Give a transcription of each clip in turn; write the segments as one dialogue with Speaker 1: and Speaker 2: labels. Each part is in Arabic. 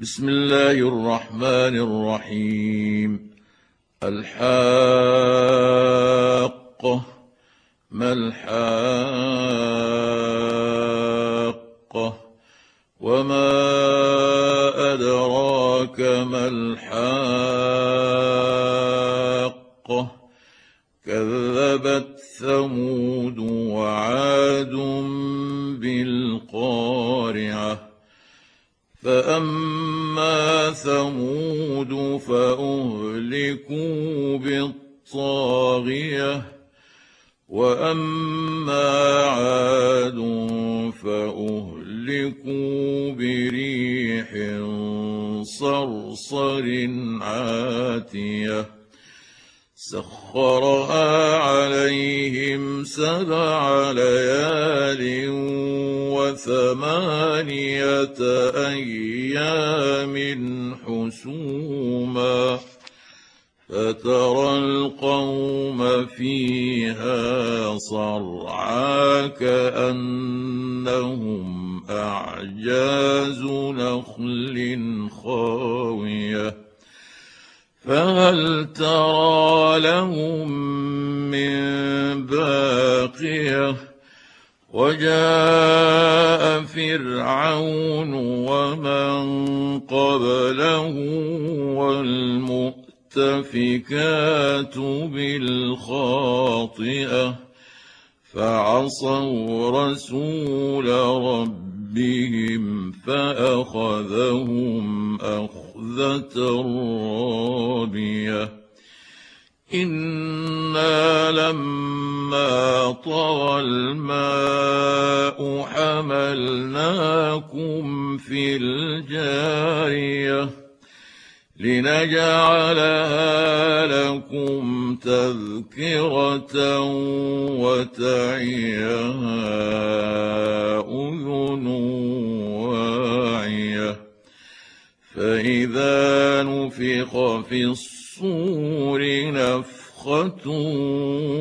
Speaker 1: بسم الله الرحمن الرحيم. الحاقه ما الحاقه وما أدراك ما الحاقه كذبت ثمود وعاد بالقارعة. فاما ثمود فاهلكوا بالطاغيه واما عاد فاهلكوا بريح صرصر عاتيه سخرها عليهم سبع ليال وثمانية أيام حسوما فترى القوم فيها صرعى كأنهم أعجاز نخل خاوية فهل ترى لهم من باقية؟ وجاء فرعون ومن قبله والمؤتفكات بالخاطئة فعصوا رسول ربهم فاخذهم اخذه رابيه أنا لما طغى الماء حملناكم في الجاريه لنجعلها لكم تذكرة وتعيها أذن واعية. فإذا نفخ في الصور نفخة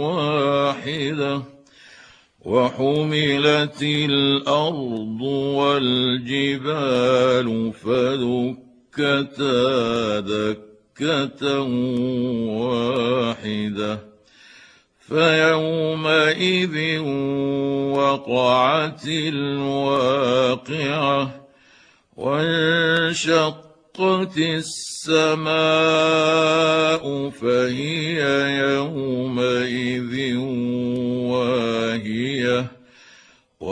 Speaker 1: واحدة وحملت الأرض والجبال فدكتا دكة واحدة فيومئذ وقعت الواقعة وانشقت السماء فهي يومئذ واهية.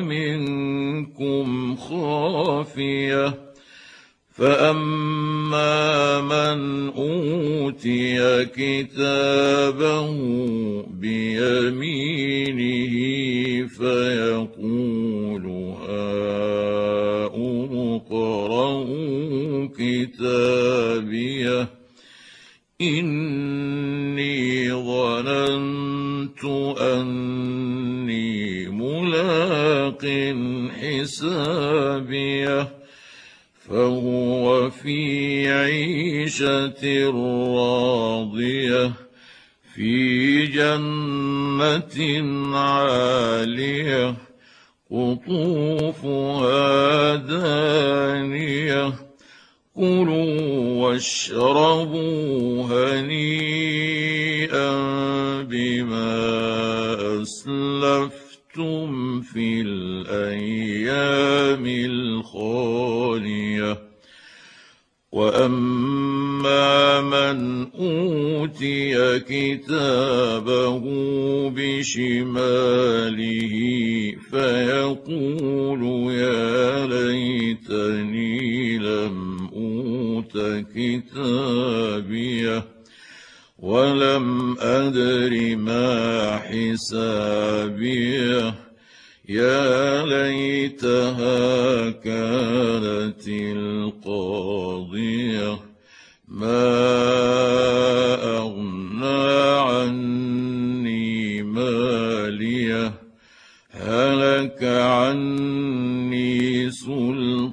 Speaker 1: منكم خافية. فأما من أوتي كتابه بيمينه فيقول هاؤم اقرءوا كتابيه. إني ظننت أني ملاق حسابية فهو في عيشة راضية في جنة عالية قطوفها دانية كلوا واشربوا هنيئا بما اسلفتم في الأيام الخالية. وأما من أوتي كتابه بشماله فيقول يا ليتني لم أوت كتابيه ولم أدر ما حسابيه. يا ليتها كانت القاضية. ما أغنى عني مالية. هلك عني سلطانية.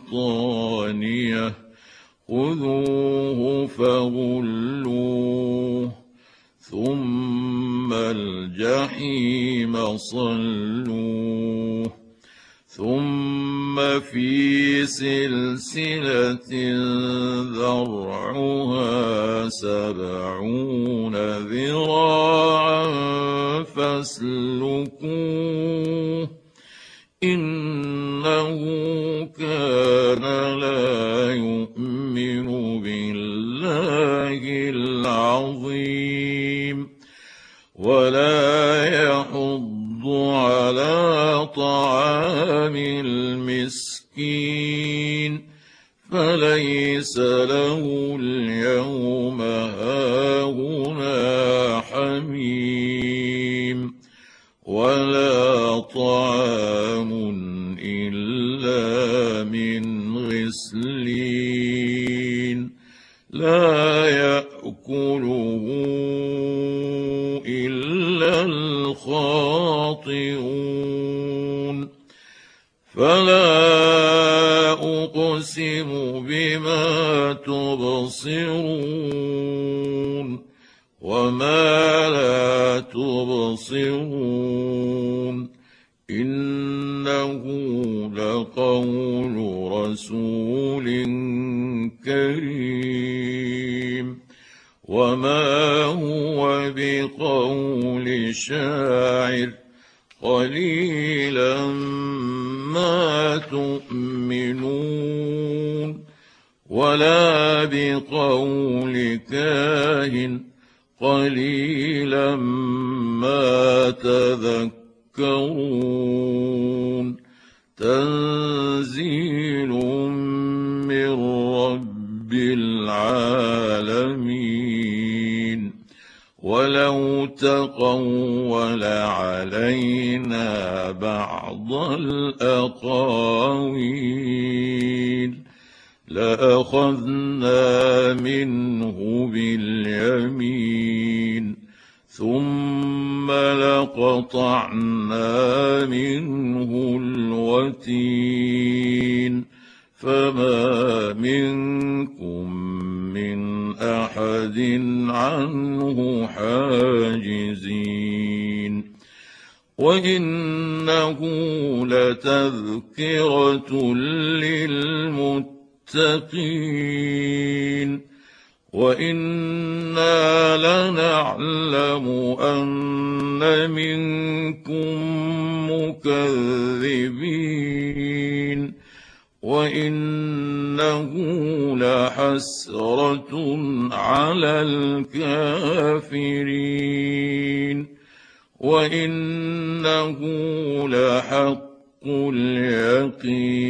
Speaker 1: خذوه فغلوه. ثم الجحيم صلوه ثم في سلسله ذرعها سبعون ذراعا فاسلكوه انه كان لا يؤمن بالله العظيم ولا يحض على طعام المسكين فليس له اليوم هاهنا حميم ولا طعام إلا من غسلين. لا فلا أقسم بما تبصرون وما لا تبصرون إنه لقول رسول كريم وما ولا بقول كاهن قليلا ما تذكرون تنزيل من رب العالمين ولو تقول علينا بعض الأقاويل لأخذنا منه باليمين ثم لقطعنا منه الوتين. فما منكم من أحد عنه حاجزين. وإنه لتذكرة للمتقين. وإنا لنعلم أن منكم مكذبين. وإنه لحسرة على الكافرين. وإنه لحق اليقين.